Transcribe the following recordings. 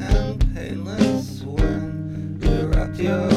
and painless when you're at your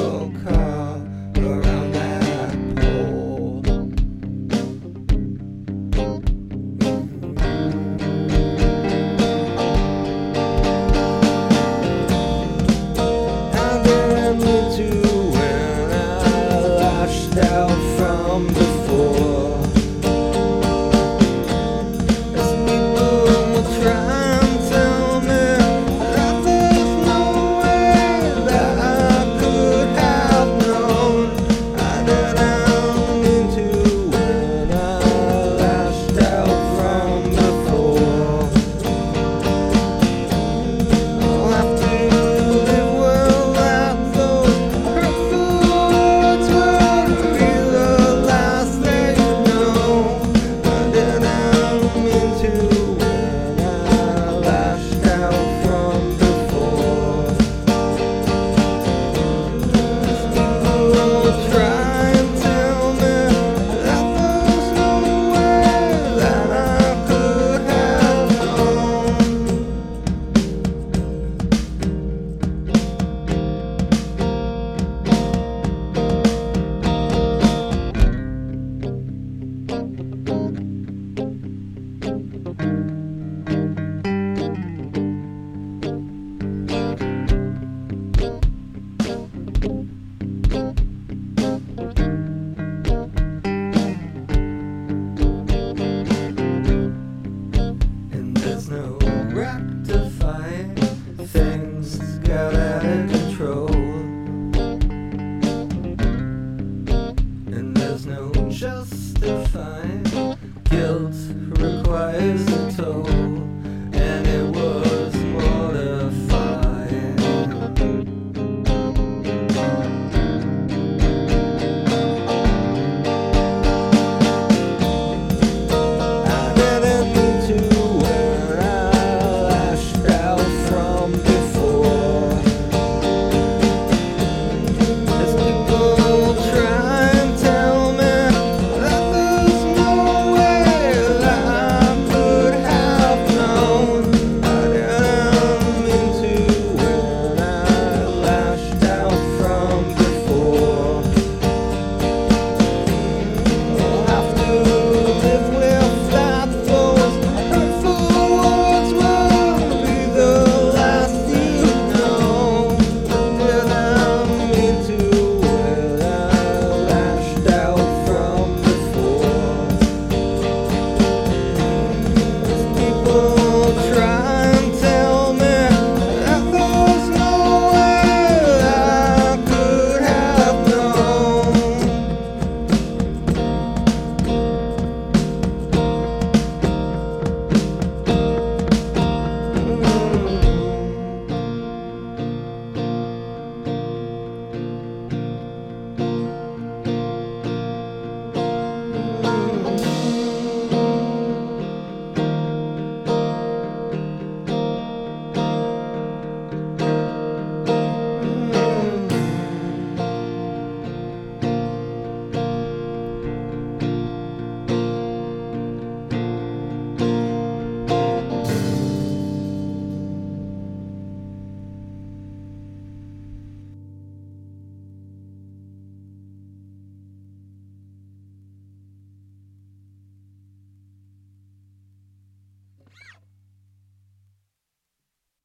control. And there's no justifying guilt requires.